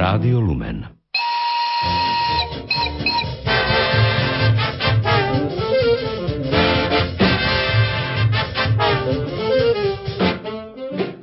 Rádio Lumen.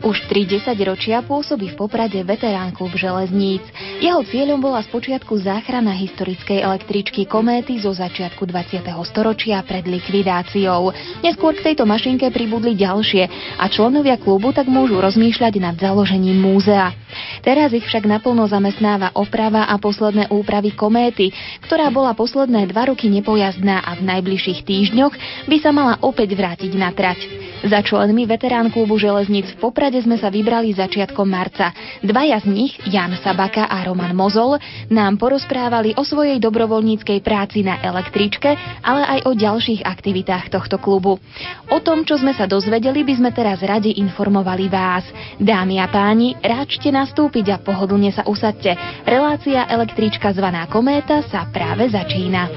Už tri desaťročia pôsobí v Poprade veterán klub železníc. Jeho cieľom bola spočiatku záchrana historickej električky Kométy zo začiatku 20. storočia pred likvidáciou. Neskôr k tejto mašinke pribudli ďalšie a členovia klubu tak môžu rozmýšľať nad založením múzea. Teraz ich však naplno zamestnáva oprava a posledné úpravy Kométy, ktorá bola posledné dva roky nepojazdná a v najbližších týždňoch by sa mala opäť vrátiť na trať. Za členmi veterán klubu železníc v Poprade prípade sme sa vybrali začiatkom marca. Dvaja z nich, Jan Sabaka a Roman Mozol, nám porozprávali o svojej dobrovoľníckej práci na električke, ale aj o ďalších aktivitách tohto klubu. O tom, čo sme sa dozvedeli, by sme teraz radi informovali vás. Dámy a páni, ráčte nastúpiť a pohodlne sa usadte. Relácia električka zvaná Kométa sa práve začína.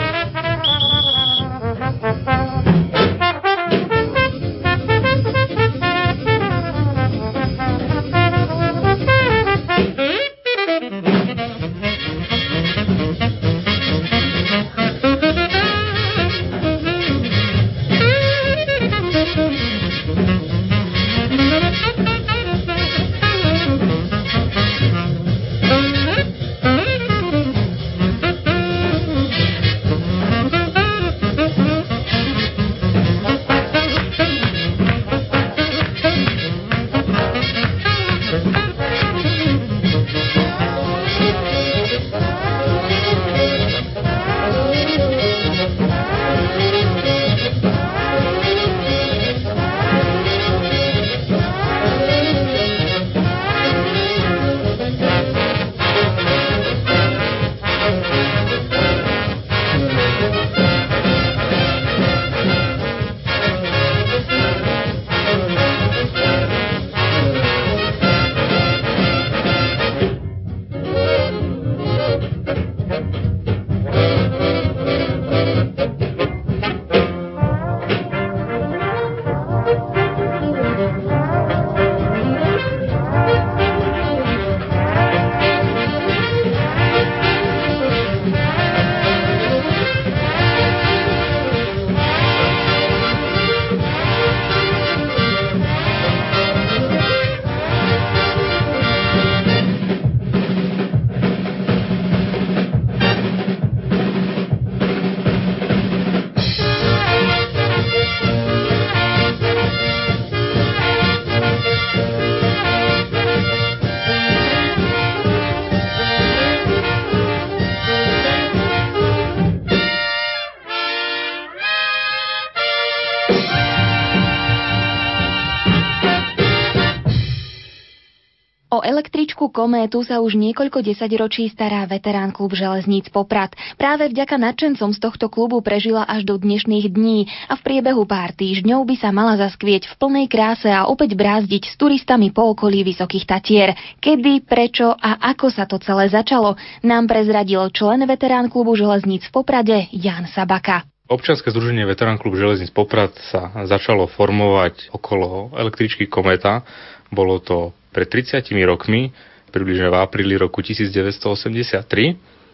Električku Kométu sa už niekoľko desaťročí stará veterán klub železníc Poprad. Práve vďaka nadšencom z tohto klubu prežila až do dnešných dní a v priebehu pár týždňov by sa mala zaskvieť v plnej kráse a opäť brázdiť s turistami po okolí Vysokých Tatier. Kedy, prečo a ako sa to celé začalo, nám prezradil člen veterán klubu železníc v Poprade Jan Sabaka. Občianske združenie Veterán klub železníc Poprad sa začalo formovať okolo električky Kometa. Bolo to pred 30 rokmi, približne v apríli roku 1983,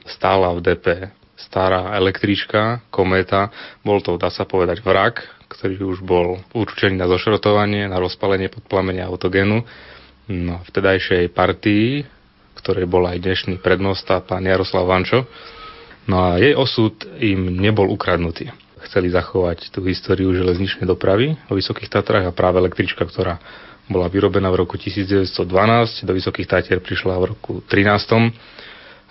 stála v DP stará električka, kométa, bol to, dá sa povedať, vrak, ktorý už bol určený na zošrotovanie, na rozpalenie podplamenia autogénu. No, v tedajšej partii, ktorej bol aj dnešný prednosta, pán Jaroslav Vančo, no a jej osud im nebol ukradnutý. Chceli zachovať tú históriu železničnej dopravy o Vysokých Tatrách a práve električka, ktorá bola vyrobená v roku 1912, do Vysokých Tatier prišla v roku 13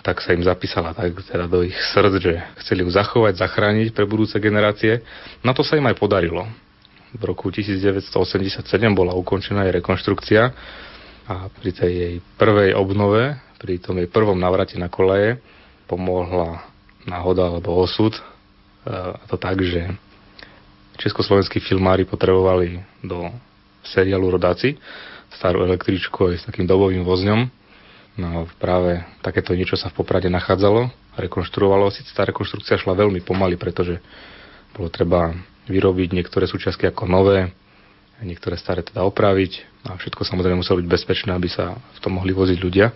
tak sa im zapísala tak teda do ich srdc, že chceli ju zachovať, zachrániť pre budúce generácie. Na to sa im aj podarilo. V roku 1987 bola ukončená jej rekonštrukcia a pri tej jej prvej obnove, pri tom jej prvom navrate na koleje, pomohla náhoda alebo osud. E, a to tak, že československí filmári potrebovali do seriálu Rodáci, starú električku aj s takým dobovým vozňom. No práve takéto niečo sa v Poprade nachádzalo, rekonštruovalo. Sice tá rekonštrukcia šla veľmi pomaly, pretože bolo treba vyrobiť niektoré súčiastky ako nové, niektoré staré teda opraviť a všetko samozrejme muselo byť bezpečné, aby sa v tom mohli voziť ľudia.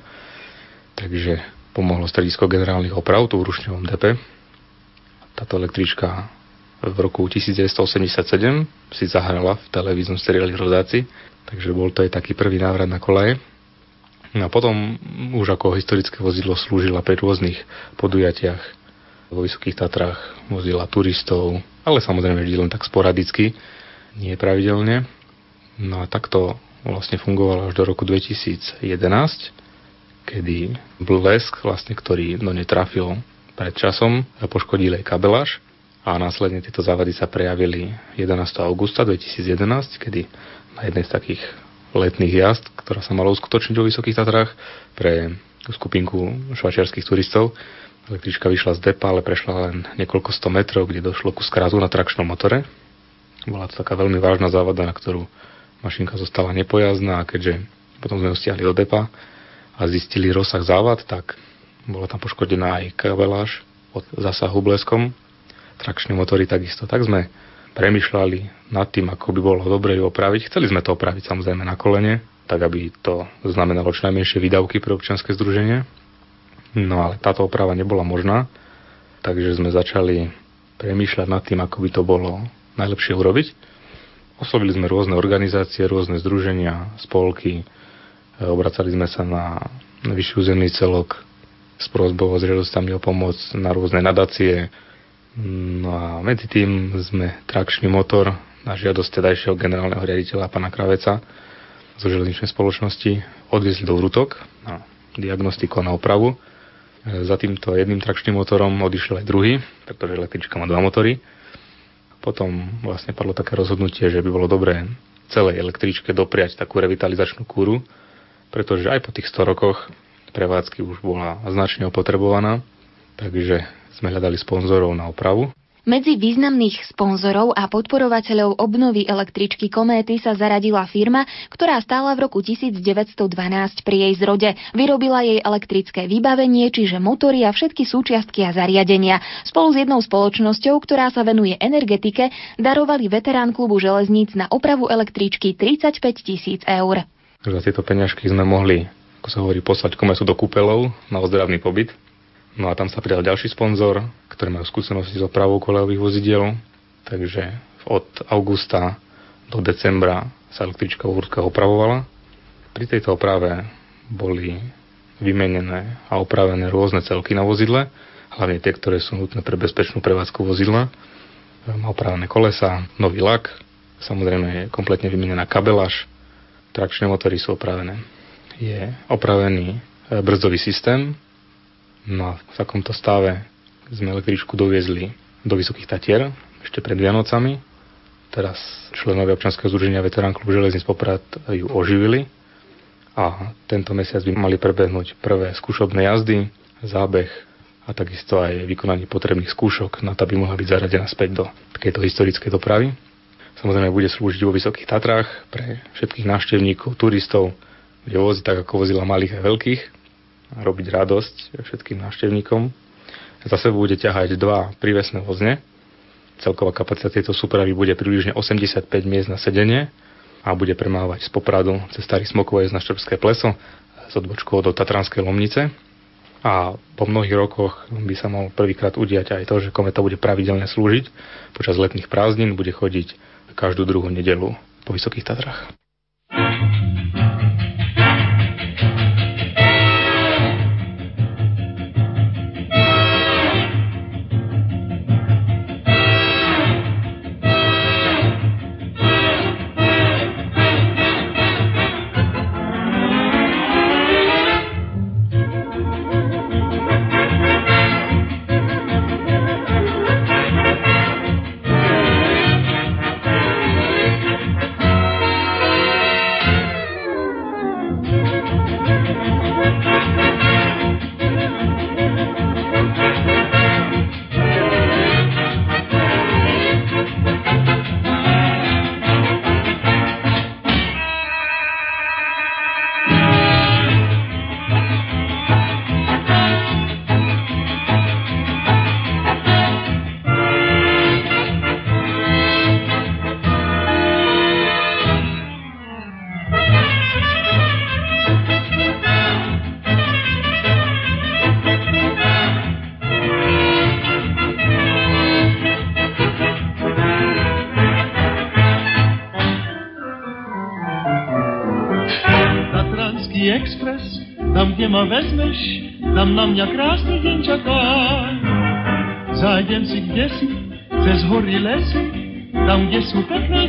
takže pomohlo stredisko generálnych oprav tu v Rušňovom depe. Táto električka v roku 1987 si zahrala v televíznom seriáli Rodáci, takže bol to aj taký prvý návrat na kolaje. No a potom už ako historické vozidlo slúžila pri rôznych podujatiach vo Vysokých Tatrách, vozila turistov, ale samozrejme vždy len tak sporadicky, nie pravidelne. No a takto vlastne fungovalo až do roku 2011, kedy blesk, vlastne, ktorý do nej trafil pred časom, poškodil aj kabeláž a následne tieto závady sa prejavili 11. augusta 2011, kedy na jednej z takých letných jazd, ktorá sa mala uskutočniť vo Vysokých Tatrách pre skupinku švačiarských turistov. Električka vyšla z depa, ale prešla len niekoľko sto metrov, kde došlo ku skratu na trakčnom motore. Bola to taká veľmi vážna závada, na ktorú mašinka zostala nepojazdná a keďže potom sme ju stiahli do depa a zistili rozsah závad, tak bola tam poškodená aj kabeláž od zásahu bleskom, trakčné motory takisto. Tak sme premyšľali nad tým, ako by bolo dobre ju opraviť. Chceli sme to opraviť samozrejme na kolene, tak aby to znamenalo čo najmenšie výdavky pre občianske združenie. No ale táto oprava nebola možná, takže sme začali premýšľať nad tým, ako by to bolo najlepšie urobiť. Oslovili sme rôzne organizácie, rôzne združenia, spolky, e, obracali sme sa na, vyšší územný celok s prozbou s žiadostami o pomoc na rôzne nadácie, No a medzi tým sme trakčný motor na žiadosť tedajšieho generálneho riaditeľa pana Kraveca zo železničnej spoločnosti odviezli do Rutok na diagnostiku a na opravu. Za týmto jedným trakčným motorom odišiel aj druhý, pretože električka má dva motory. Potom vlastne padlo také rozhodnutie, že by bolo dobré celej električke dopriať takú revitalizačnú kúru, pretože aj po tých 100 rokoch prevádzky už bola značne opotrebovaná, takže sme hľadali sponzorov na opravu. Medzi významných sponzorov a podporovateľov obnovy električky Kométy sa zaradila firma, ktorá stála v roku 1912 pri jej zrode. Vyrobila jej elektrické vybavenie, čiže motory a všetky súčiastky a zariadenia. Spolu s jednou spoločnosťou, ktorá sa venuje energetike, darovali veterán klubu železníc na opravu električky 35 tisíc eur. Za tieto peňažky sme mohli, ako sa hovorí, poslať komesu do kúpelov na ozdravný pobyt No a tam sa pridal ďalší sponzor, ktorý majú skúsenosti s opravou kolejových vozidiel. Takže od augusta do decembra sa električka Vúrskach opravovala. Pri tejto oprave boli vymenené a opravené rôzne celky na vozidle, hlavne tie, ktoré sú nutné pre bezpečnú prevádzku vozidla. Má opravené kolesa, nový lak, samozrejme je kompletne vymenená kabeláž, trakčné motory sú opravené. Je opravený e, brzdový systém, No a v takomto stave sme električku doviezli do Vysokých Tatier ešte pred Vianocami. Teraz členovia občanského združenia Veterán klub železníc Poprad ju oživili a tento mesiac by mali prebehnúť prvé skúšobné jazdy, zábeh a takisto aj vykonanie potrebných skúšok na to, aby mohla byť zaradená späť do takejto historickej dopravy. Samozrejme bude slúžiť vo Vysokých Tatrách pre všetkých návštevníkov, turistov, bude voziť tak, ako vozila malých a veľkých robiť radosť všetkým návštevníkom. Za sebou bude ťahať dva prívesné vozne. Celková kapacita tejto súpravy bude približne 85 miest na sedenie a bude premávať z Popradu cez Starý Smokovec na Štrbské pleso s odbočkou do Tatranskej Lomnice. A po mnohých rokoch by sa mal prvýkrát udiať aj to, že kometa bude pravidelne slúžiť. Počas letných prázdnin bude chodiť každú druhú nedelu po Vysokých Tatrách. ma mňa krásny deň čaká. Zájdem si kde si, cez hory lesy, tam, kde sú pekné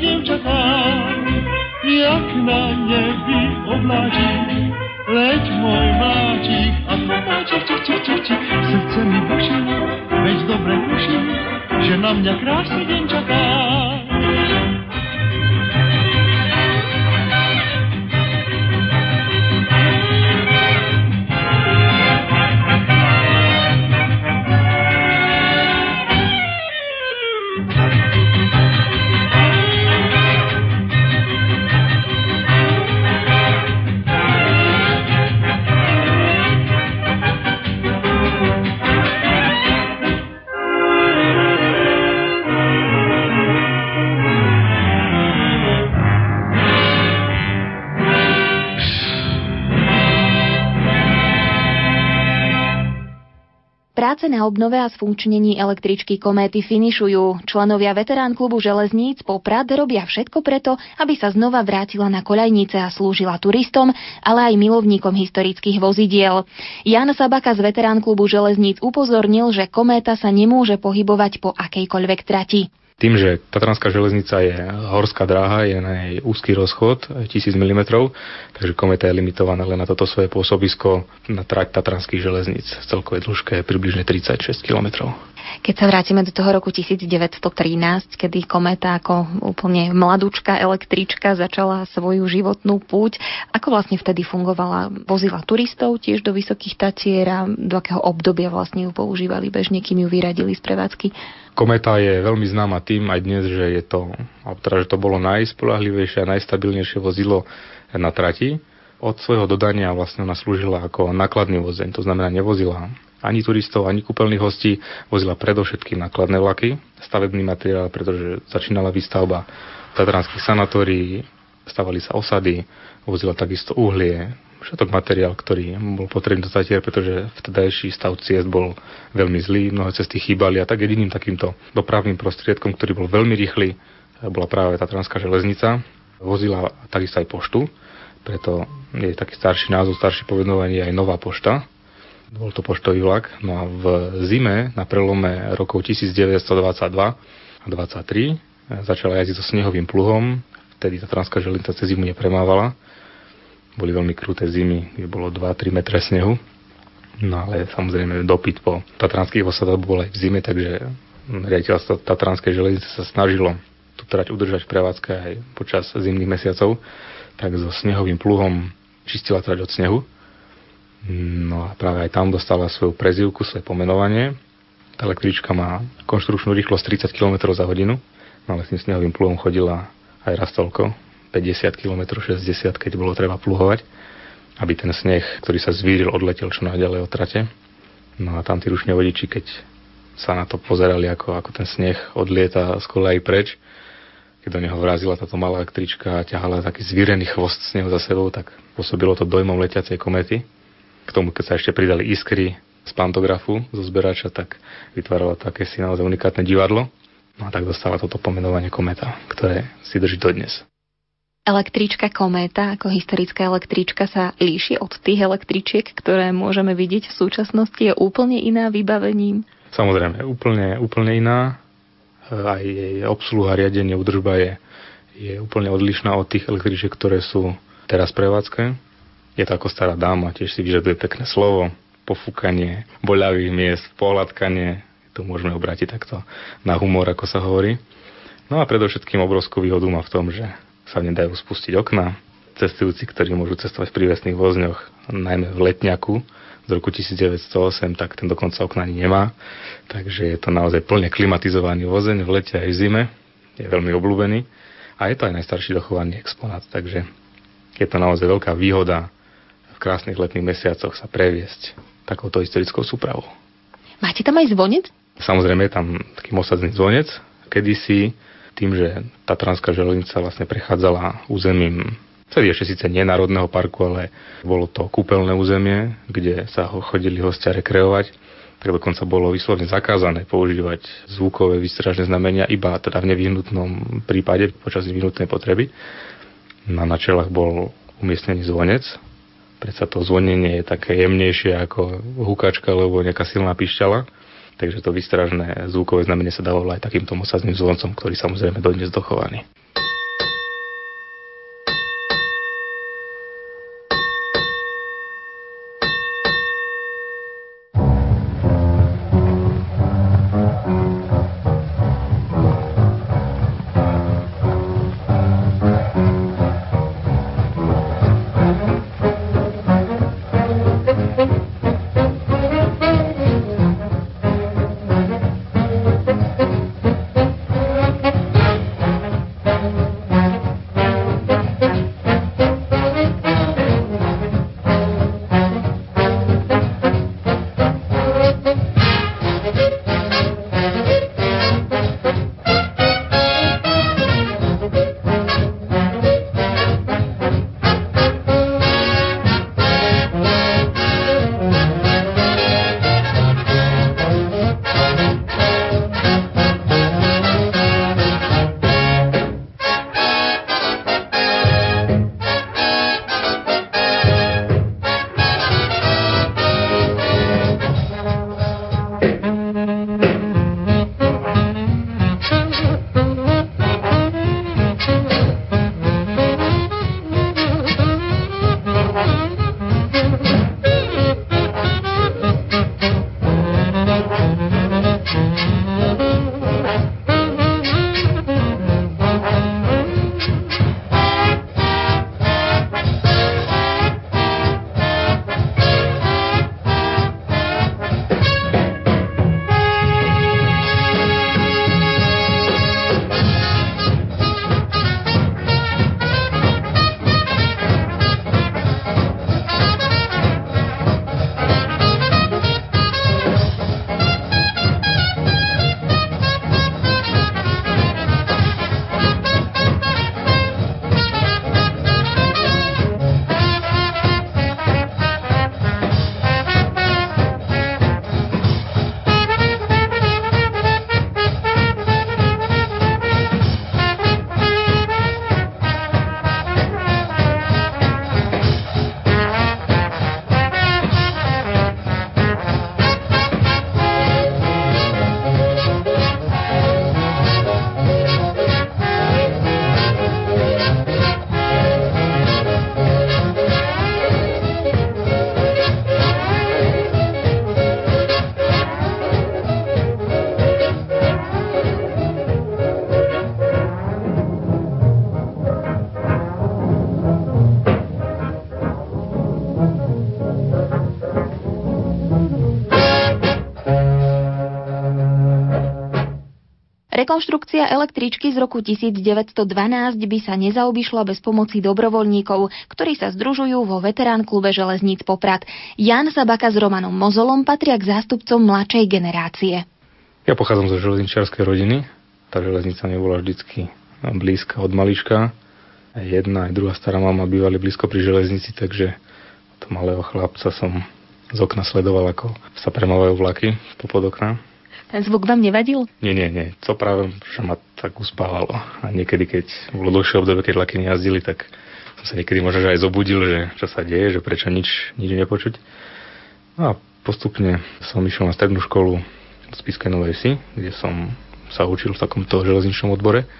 Práce na obnove a sfunkčnení električky Kométy finišujú. Členovia veterán klubu železníc Poprad robia všetko preto, aby sa znova vrátila na koľajnice a slúžila turistom, ale aj milovníkom historických vozidiel. Jan Sabaka z veterán klubu železníc upozornil, že kométa sa nemôže pohybovať po akejkoľvek trati. Tým, že Tatranská železnica je horská dráha, je na jej úzky rozchod, 1000 mm, takže kometa je limitovaná len na toto svoje pôsobisko na trať Tatranských železníc. V celkovej dĺžke je približne 36 km. Keď sa vrátime do toho roku 1913, kedy kometa ako úplne mladúčka električka začala svoju životnú púť, ako vlastne vtedy fungovala? Vozila turistov tiež do Vysokých Tatier a do akého obdobia vlastne ju používali bežne, kým ju vyradili z prevádzky? Kometa je veľmi známa tým aj dnes, že je to, teda, že to bolo najspolahlivejšie a najstabilnejšie vozidlo na trati. Od svojho dodania vlastne ona slúžila ako nákladný vozeň, to znamená nevozila ani turistov, ani kúpeľných hostí, vozila predovšetkým nákladné vlaky, stavebný materiál, pretože začínala výstavba tatranských sanatórií, stavali sa osady, vozila takisto uhlie, všetok materiál, ktorý bol potrebný do Tatier, pretože vtedajší stav ciest bol veľmi zlý, mnohé cesty chýbali a tak jediným takýmto dopravným prostriedkom, ktorý bol veľmi rýchly, bola práve Tatranská železnica. Vozila takisto aj poštu, preto je taký starší názov, starší povedovanie aj Nová pošta, bol to poštový vlak. No a v zime na prelome rokov 1922 a 23 začala jazdiť so snehovým pluhom. Vtedy tá transká železnica cez zimu nepremávala. Boli veľmi kruté zimy, kde bolo 2-3 metre snehu. No ale samozrejme dopyt po tatranských osadách bol aj v zime, takže riaditeľstvo Tatranskej železnice sa snažilo tú trať udržať v prevádzke aj počas zimných mesiacov, tak so snehovým pluhom čistila trať od snehu No a práve aj tam dostala svoju prezivku, svoje pomenovanie. Tá električka má konštrukčnú rýchlosť 30 km za hodinu, no ale s tým snehovým pluhom chodila aj raz toľko, 50 km, 60, keď bolo treba pluhovať, aby ten sneh, ktorý sa zvíril, odletel čo najďalej od trate. No a tam tí rušne vodiči, keď sa na to pozerali, ako, ako ten sneh odlieta z kolejí preč, keď do neho vrazila táto malá električka a ťahala taký zvírený chvost snehu za sebou, tak pôsobilo to dojmom letiacej komety. K tomu, keď sa ešte pridali iskry z pantografu, zo zberača, tak vytváralo to akési naozaj unikátne divadlo. No a tak dostáva toto pomenovanie kometa, ktoré si drží dodnes. Električka Kométa ako historická električka sa líši od tých električiek, ktoré môžeme vidieť v súčasnosti. Je úplne iná vybavením? Samozrejme, úplne, úplne iná. Aj jej obsluha, riadenie, udržba je, je úplne odlišná od tých električiek, ktoré sú teraz prevádzke. Je to ako stará dáma, tiež si vyžaduje pekné slovo, pofúkanie, boľavých miest, pohľadkanie. To môžeme obrátiť takto na humor, ako sa hovorí. No a predovšetkým obrovskú výhodu má v tom, že sa nedajú spustiť okna. Cestujúci, ktorí môžu cestovať v prívesných vozňoch, najmä v letňaku z roku 1908, tak ten dokonca okna ani nemá. Takže je to naozaj plne klimatizovaný vozeň v lete aj v zime. Je veľmi obľúbený. A je to aj najstarší dochovaný exponát, takže je to naozaj veľká výhoda krásnych letných mesiacoch sa previesť takouto historickou súpravou. Máte tam aj zvonec? Samozrejme je tam taký mosadzný zvonec. Kedysi tým, že Tatranská železnica vlastne prechádzala územím Vtedy ešte síce nie Národného parku, ale bolo to kúpeľné územie, kde sa chodili hostia rekreovať, tak dokonca bolo vyslovne zakázané používať zvukové výstražné znamenia iba teda v nevyhnutnom prípade počas nevyhnutnej potreby. Na načelách bol umiestnený zvonec, predsa to zvonenie je také jemnejšie ako hukačka alebo nejaká silná pišťala. Takže to vystražné zvukové znamenie sa dávalo aj takýmto mosazným zvoncom, ktorý samozrejme dodnes dochovaný. Rekonštrukcia električky z roku 1912 by sa nezaobišla bez pomoci dobrovoľníkov, ktorí sa združujú vo veterán klube železníc Poprad. Jan Sabaka s Romanom Mozolom patria k zástupcom mladšej generácie. Ja pochádzam zo železničiarskej rodiny. Tá železnica mi bola vždycky blízka od malička. Jedna aj druhá stará mama bývali blízko pri železnici, takže to malého chlapca som z okna sledoval, ako sa premávajú vlaky po pod okna. Ten zvuk vám nevadil? Nie, nie, nie. To práve, že ma tak uspávalo. A niekedy, keď bolo dlhšie obdobie, keď vlaky nejazdili, tak som sa niekedy možno aj zobudil, že čo sa deje, že prečo nič, nič nepočuť. No a postupne som išiel na strednú školu v Spiskej Novej Vsi, kde som sa učil v takomto železničnom odbore.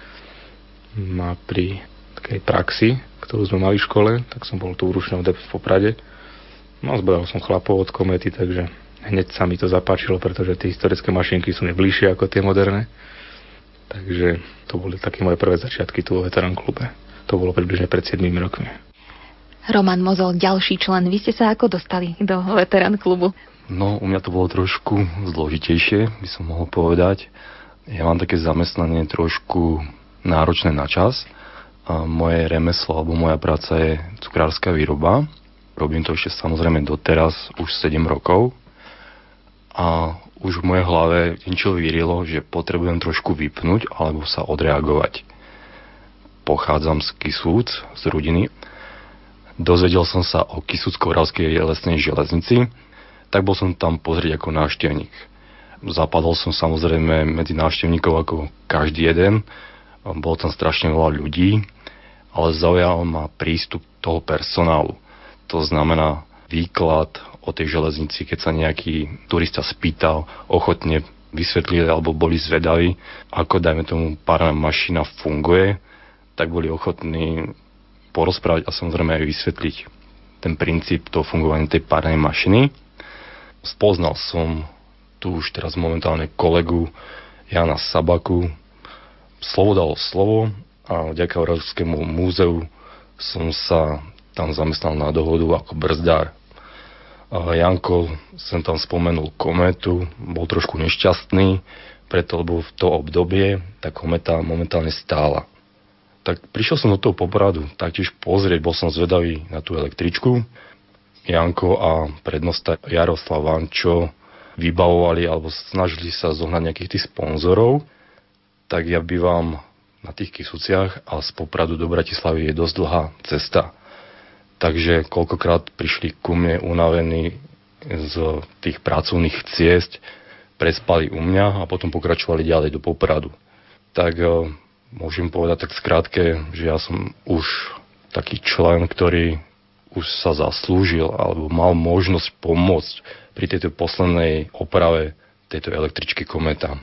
No a pri takej praxi, ktorú sme mali v škole, tak som bol tu v ručnom v Poprade. No a zbadal som chlapov od komety, takže hneď sa mi to zapáčilo, pretože tie historické mašinky sú mi bližšie ako tie moderné. Takže to boli také moje prvé začiatky tu vo veterán klube. To bolo približne pred 7 rokmi. Roman Mozol, ďalší člen. Vy ste sa ako dostali do veterán klubu? No, u mňa to bolo trošku zložitejšie, by som mohol povedať. Ja mám také zamestnanie trošku náročné na čas. A moje remeslo alebo moja práca je cukrárska výroba. Robím to ešte samozrejme doteraz už 7 rokov a už v mojej hlave niečo vyrilo, že potrebujem trošku vypnúť alebo sa odreagovať. Pochádzam z Kisúc, z Rudiny. Dozvedel som sa o Kisúc-Koravskej lesnej železnici, tak bol som tam pozrieť ako návštevník. Zapadol som samozrejme medzi návštevníkov ako každý jeden. Bolo tam strašne veľa ľudí, ale zaujal ma prístup toho personálu. To znamená výklad o tej železnici, keď sa nejaký turista spýtal, ochotne vysvetlili alebo boli zvedaví, ako dajme tomu párna mašina funguje, tak boli ochotní porozprávať a samozrejme aj vysvetliť ten princíp toho fungovania tej párnej mašiny. Spoznal som tu už teraz momentálne kolegu Jana Sabaku. Slovo dalo slovo a vďaka Oravskému múzeu som sa tam zamestnal na dohodu ako brzdár. Janko som tam spomenul kometu, bol trošku nešťastný, preto lebo v to obdobie tá kometa momentálne stála. Tak prišiel som do toho popradu, taktiež pozrieť, bol som zvedavý na tú električku. Janko a prednosta Jaroslav Vančo vybavovali alebo snažili sa zohnať nejakých tých sponzorov, tak ja bývam na tých Kisuciach a z Popradu do Bratislavy je dosť dlhá cesta. Takže koľkokrát prišli ku mne unavení z tých pracovných ciest, prespali u mňa a potom pokračovali ďalej do Popradu. Tak e, môžem povedať tak skrátke, že ja som už taký člen, ktorý už sa zaslúžil alebo mal možnosť pomôcť pri tejto poslednej oprave tejto električky Kometa.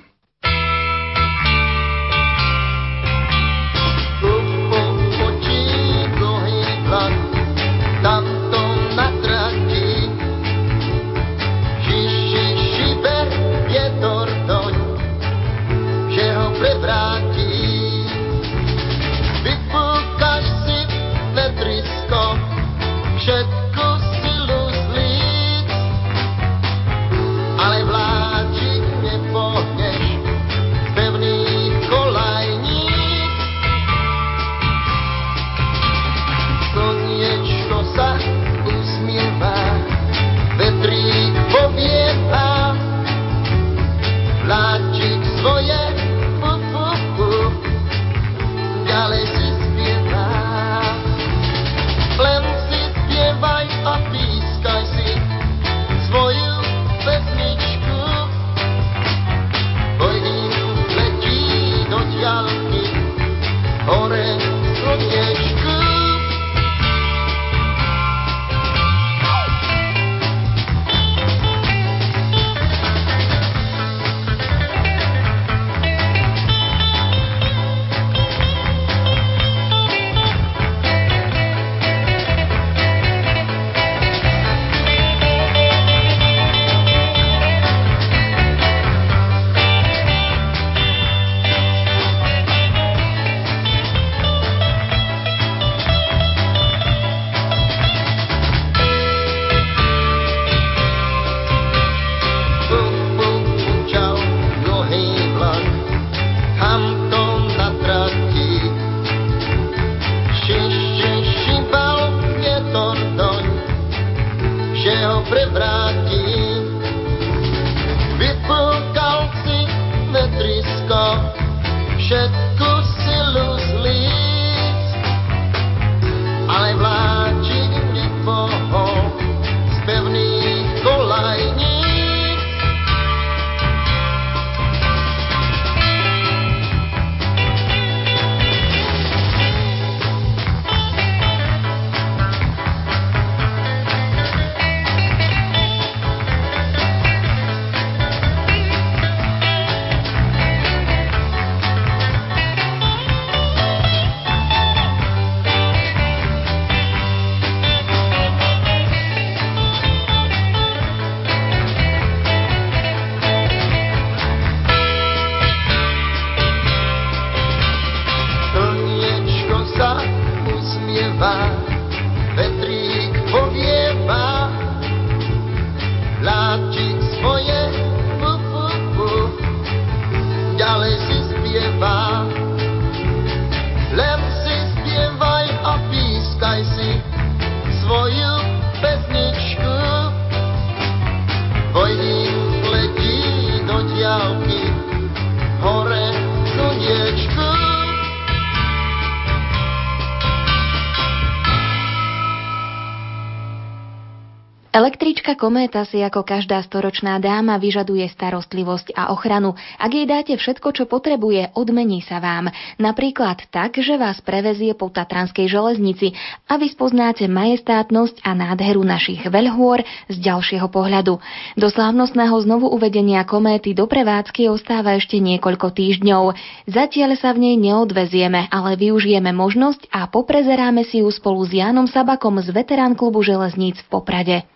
Električka Kométa si ako každá storočná dáma vyžaduje starostlivosť a ochranu. Ak jej dáte všetko, čo potrebuje, odmení sa vám. Napríklad tak, že vás prevezie po Tatranskej železnici a vy spoznáte majestátnosť a nádheru našich veľhôr z ďalšieho pohľadu. Do slávnostného znovu uvedenia kométy do prevádzky ostáva ešte niekoľko týždňov. Zatiaľ sa v nej neodvezieme, ale využijeme možnosť a poprezeráme si ju spolu s Jánom Sabakom z veterán klubu železníc v Poprade.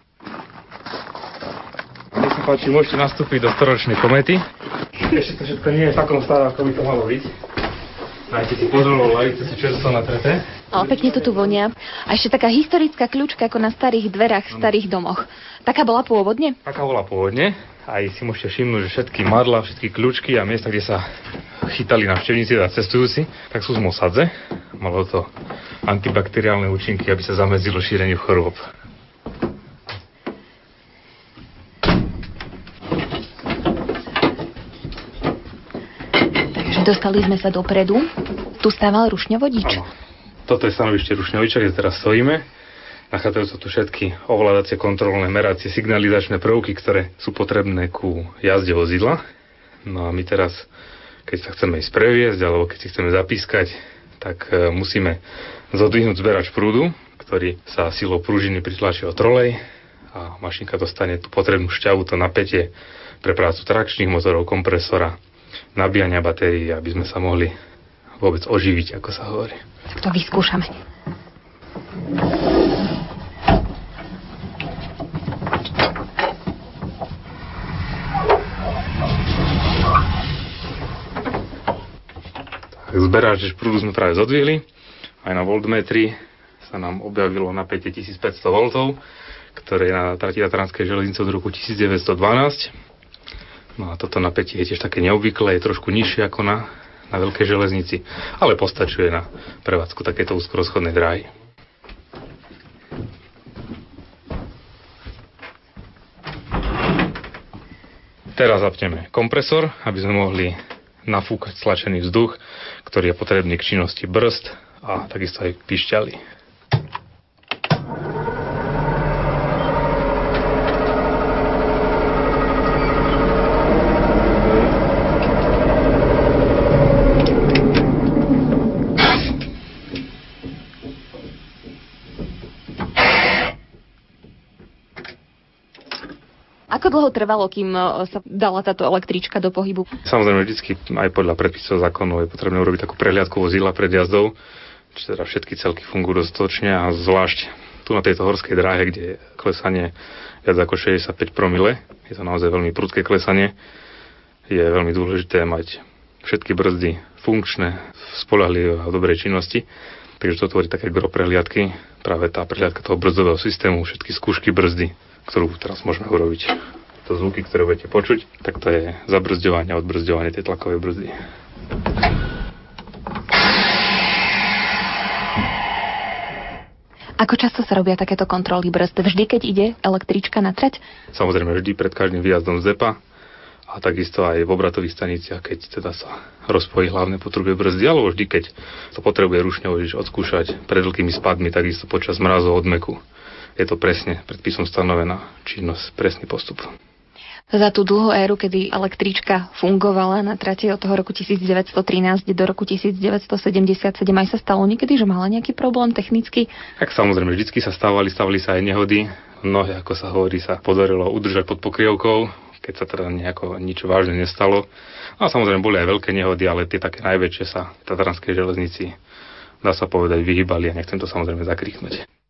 Nech sa páči, môžete nastúpiť do storočnej komety. Ešte to všetko nie je v takom stave, ako by to malo byť. Dajte si pozor, lavice sú čerstvo natreté. Ale pekne to tu vonia. A ešte taká historická kľúčka ako na starých dverách v starých domoch. Taká bola pôvodne? Taká bola pôvodne. Aj si môžete všimnúť, že všetky madla, všetky kľúčky a miesta, kde sa chytali navštevníci a cestujúci, tak sú z mosadze. Malo to antibakteriálne účinky, aby sa zamedzilo šíreniu chorôb. Dostali sme sa dopredu. Tu stával rušňovodič. Áno. Toto je stanovište rušňoviča, kde teraz stojíme. Nachádzajú sa tu všetky ovládacie, kontrolné, meracie, signalizačné prvky, ktoré sú potrebné ku jazde vozidla. No a my teraz, keď sa chceme ísť previesť, alebo keď si chceme zapískať, tak e, musíme zodvihnúť zberač prúdu, ktorý sa silou pružiny pritlačí o trolej a mašinka dostane tú potrebnú šťavu, to napätie pre prácu trakčných motorov, kompresora, nabíjania batérií, aby sme sa mohli vôbec oživiť, ako sa hovorí. Tak to vyskúšame. Zberáč prúdu sme práve zodvihli. Aj na voltmetri sa nám objavilo napätie 1500 V, ktoré je na trati Tatranskej železnice od roku 1912 No a toto napätie je tiež také neobvyklé, je trošku nižšie ako na, na veľkej železnici, ale postačuje na prevádzku takéto úzkorozchodnej dráhy. Teraz zapneme kompresor, aby sme mohli nafúkať stlačený vzduch, ktorý je potrebný k činnosti brzd a takisto aj pišťaly. Trvalo, kým e, sa dala táto električka do pohybu? Samozrejme, vždycky aj podľa predpisov zákonov je potrebné urobiť takú prehliadku vozidla pred jazdou, čiže teda všetky celky fungujú dostatočne a zvlášť tu na tejto horskej dráhe, kde je klesanie viac ako 65 promile, je to naozaj veľmi prudké klesanie, je veľmi dôležité mať všetky brzdy funkčné, spolahlivé a dobrej činnosti. Takže to tvorí také gro prehliadky, práve tá prehliadka toho brzdového systému, všetky skúšky brzdy, ktorú teraz môžeme urobiť to zvuky, ktoré budete počuť, tak to je zabrzďovanie a odbrzdovanie tej tlakovej brzdy. Ako často sa robia takéto kontroly brzd? Vždy, keď ide električka na trať? Samozrejme, vždy pred každým výjazdom z depa a takisto aj v obratových staniciach, keď teda sa rozpojí hlavné potrubie brzdy, alebo vždy, keď to potrebuje rušňovodič odskúšať pred veľkými spadmi, takisto počas mrazov odmeku. Je to presne predpisom stanovená činnosť, presný postup za tú dlhú éru, kedy električka fungovala na trate od toho roku 1913 do roku 1977, aj sa stalo niekedy, že mala nejaký problém technicky? Tak samozrejme, vždycky sa stávali, stávali sa aj nehody. Mnohé, ako sa hovorí, sa podarilo udržať pod pokrievkou, keď sa teda nejako nič vážne nestalo. A samozrejme boli aj veľké nehody, ale tie také najväčšie sa v Tatranskej železnici, dá sa povedať, vyhybali a nechcem to samozrejme zakriknúť.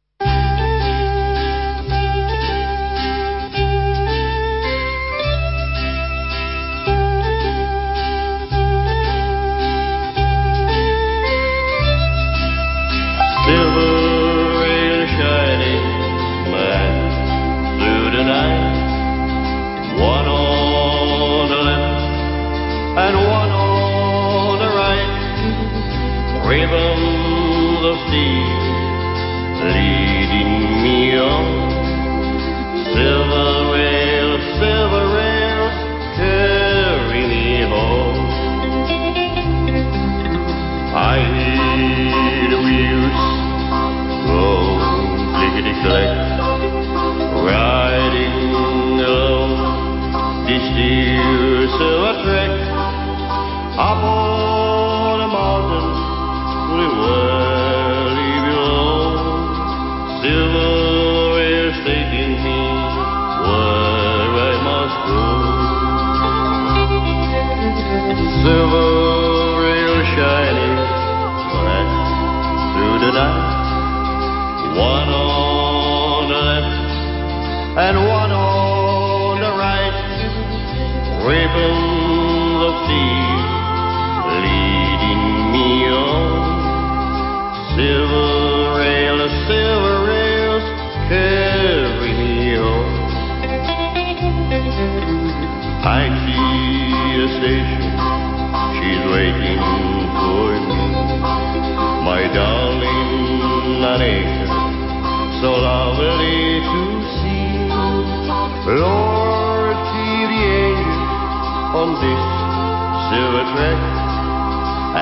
Silver track,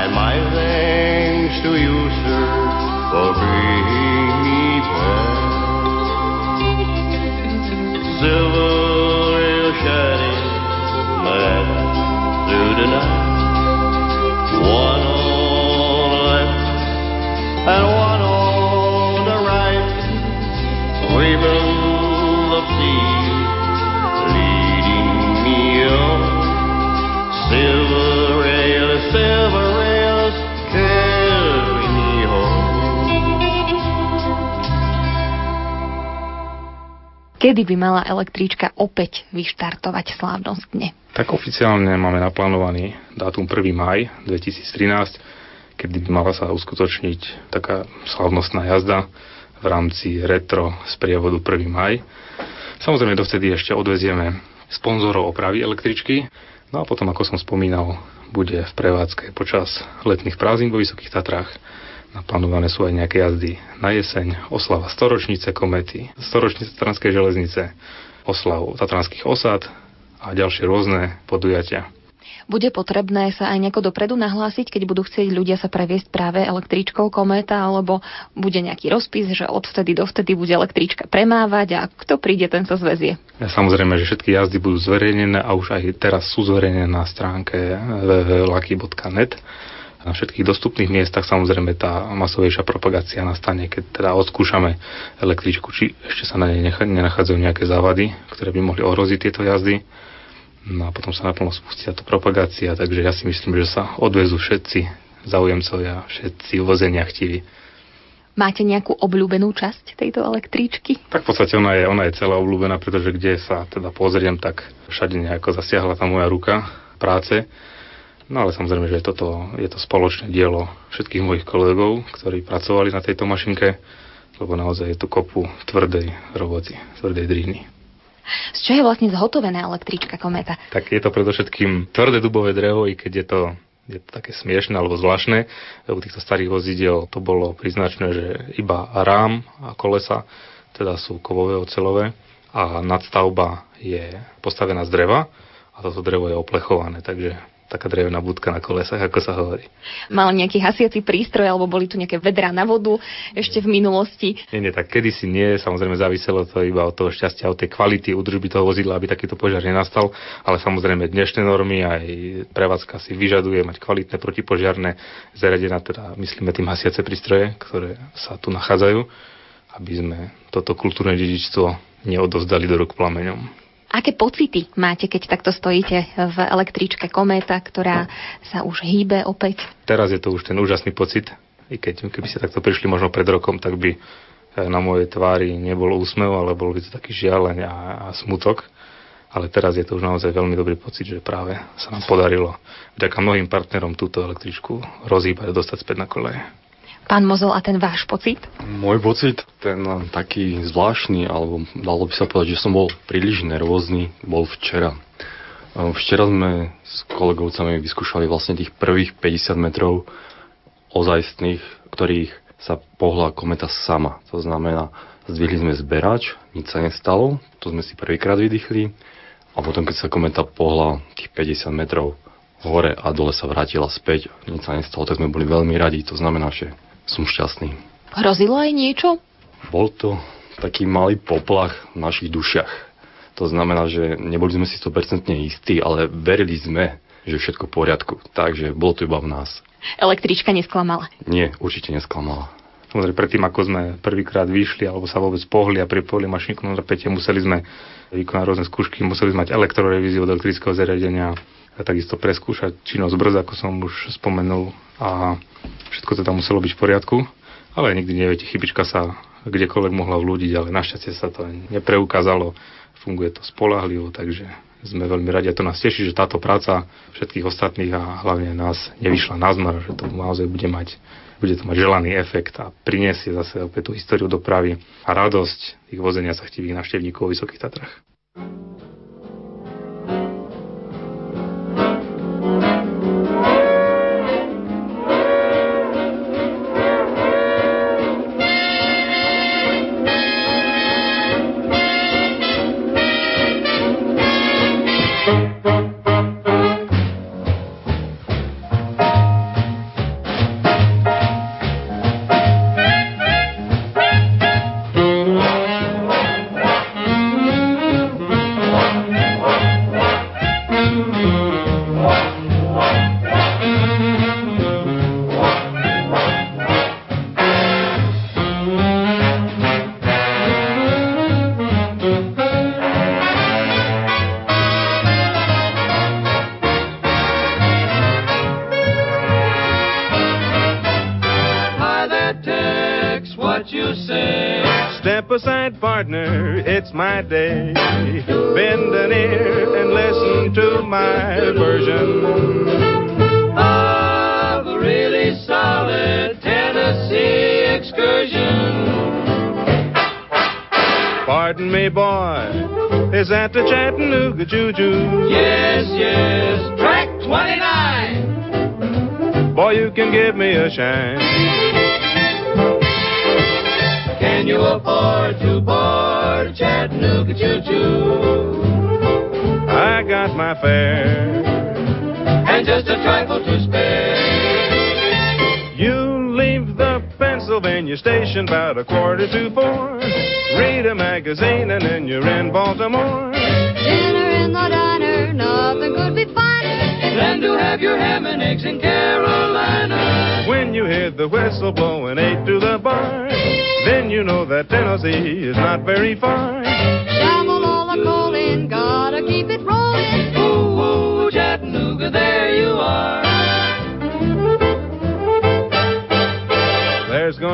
and my thanks to you, sir, for bringing me back. Kedy by mala električka opäť vyštartovať slávnostne? Tak oficiálne máme naplánovaný dátum 1. maj 2013, kedy by mala sa uskutočniť taká slavnostná jazda v rámci retro z prievodu 1. maj. Samozrejme dovtedy ešte odvezieme sponzorov opravy električky, no a potom, ako som spomínal, bude v prevádzke počas letných prázdnin vo Vysokých Tatrách. Naplánované sú aj nejaké jazdy na jeseň, oslava storočnice komety, storočnice Tatranskej železnice, oslavu tatranských osad a ďalšie rôzne podujatia. Bude potrebné sa aj nejako dopredu nahlásiť, keď budú chcieť ľudia sa previesť práve električkou kométa, alebo bude nejaký rozpis, že odvtedy dovtedy bude električka premávať a kto príde, ten sa zväzie. Samozrejme, že všetky jazdy budú zverejnené a už aj teraz sú zverejnené na stránke www.lucky.net. Na všetkých dostupných miestach samozrejme tá masovejšia propagácia nastane, keď teda odskúšame električku, či ešte sa na nej nenachádzajú nejaké závady, ktoré by mohli ohroziť tieto jazdy. No a potom sa naplno spustí táto propagácia, takže ja si myslím, že sa odvezú všetci zaujemcovia, všetci vozenia chtiví. Máte nejakú obľúbenú časť tejto električky? Tak v podstate ona je, ona je celá obľúbená, pretože kde sa teda pozriem, tak všade nejako zasiahla tá moja ruka práce. No ale samozrejme, že toto je to spoločné dielo všetkých mojich kolegov, ktorí pracovali na tejto mašinke, lebo naozaj je tu kopu tvrdej roboty, tvrdej drihny. Z čoho je vlastne zhotovená električka Kometa? Tak je to predovšetkým tvrdé dubové drevo, i keď je to, je to také smiešne alebo zvláštne. U týchto starých vozidiel to bolo priznačné, že iba rám a kolesa teda sú kovové ocelové a nadstavba je postavená z dreva a toto drevo je oplechované, takže taká drevená budka na kolesách, ako sa hovorí. Mal nejaký hasiaci prístroj, alebo boli tu nejaké vedrá na vodu ešte v minulosti? Nie, nie, tak kedysi nie, samozrejme záviselo to iba od toho šťastia, od tej kvality údržby toho vozidla, aby takýto požiar nenastal, ale samozrejme dnešné normy aj prevádzka si vyžaduje mať kvalitné protipožiarné zariadená, teda myslíme tým hasiace prístroje, ktoré sa tu nachádzajú, aby sme toto kultúrne dedičstvo neodovzdali do rúk plameňom. Aké pocity máte, keď takto stojíte v električke Kométa, ktorá sa už hýbe opäť? Teraz je to už ten úžasný pocit, i keď keby ste takto prišli možno pred rokom, tak by na mojej tvári nebol úsmev, ale bol by to taký žialeň a, a smutok. Ale teraz je to už naozaj veľmi dobrý pocit, že práve sa nám podarilo vďaka mnohým partnerom túto električku rozhýbať a dostať späť na koleje. Pán Mozol, a ten váš pocit? Môj pocit, ten taký zvláštny, alebo dalo by sa povedať, že som bol príliš nervózny, bol včera. Včera sme s kolegovcami vyskúšali vlastne tých prvých 50 metrov ozajstných, ktorých sa pohla kometa sama. To znamená, zdvihli sme zberač, nič sa nestalo, to sme si prvýkrát vydýchli a potom, keď sa kometa pohla tých 50 metrov hore a dole sa vrátila späť, nič sa nestalo, tak sme boli veľmi radi. To znamená, že som šťastný. Hrozilo aj niečo? Bol to taký malý poplach v našich dušiach. To znamená, že neboli sme si 100% istí, ale verili sme, že všetko v poriadku. Takže bolo to iba v nás. Električka nesklamala. Nie, určite nesklamala. Samozrejme, predtým, ako sme prvýkrát vyšli alebo sa vôbec pohli a pripojili mašinku na zapätie, museli sme vykonať rôzne skúšky, museli sme mať elektrorevíziu od elektrického zariadenia, a takisto preskúšať činnosť brz, ako som už spomenul a všetko to tam muselo byť v poriadku. Ale nikdy neviete, chybička sa kdekoľvek mohla vľúdiť, ale našťastie sa to nepreukázalo. Funguje to spolahlivo, takže sme veľmi radi a to nás teší, že táto práca všetkých ostatných a hlavne nás nevyšla na zmar, že to naozaj bude mať bude to mať želaný efekt a priniesie zase opäť tú históriu dopravy a radosť tých vozenia sa chtivých návštevníkov v Vysokých Tatrach. my day. Bend an ear and listen to my version of a really solid Tennessee excursion. Pardon me, boy, is that the Chattanooga Juju? Yes, yes, track 29. Boy, you can give me a shine. Fare and just a trifle to spare. You leave the Pennsylvania station about a quarter to four. Read a magazine and then you're in Baltimore. Dinner in the diner, nothing could be finer than to have your ham and eggs in Carolina. When you hear the whistle blowing eight to the bar, then you know that Tennessee is not very far.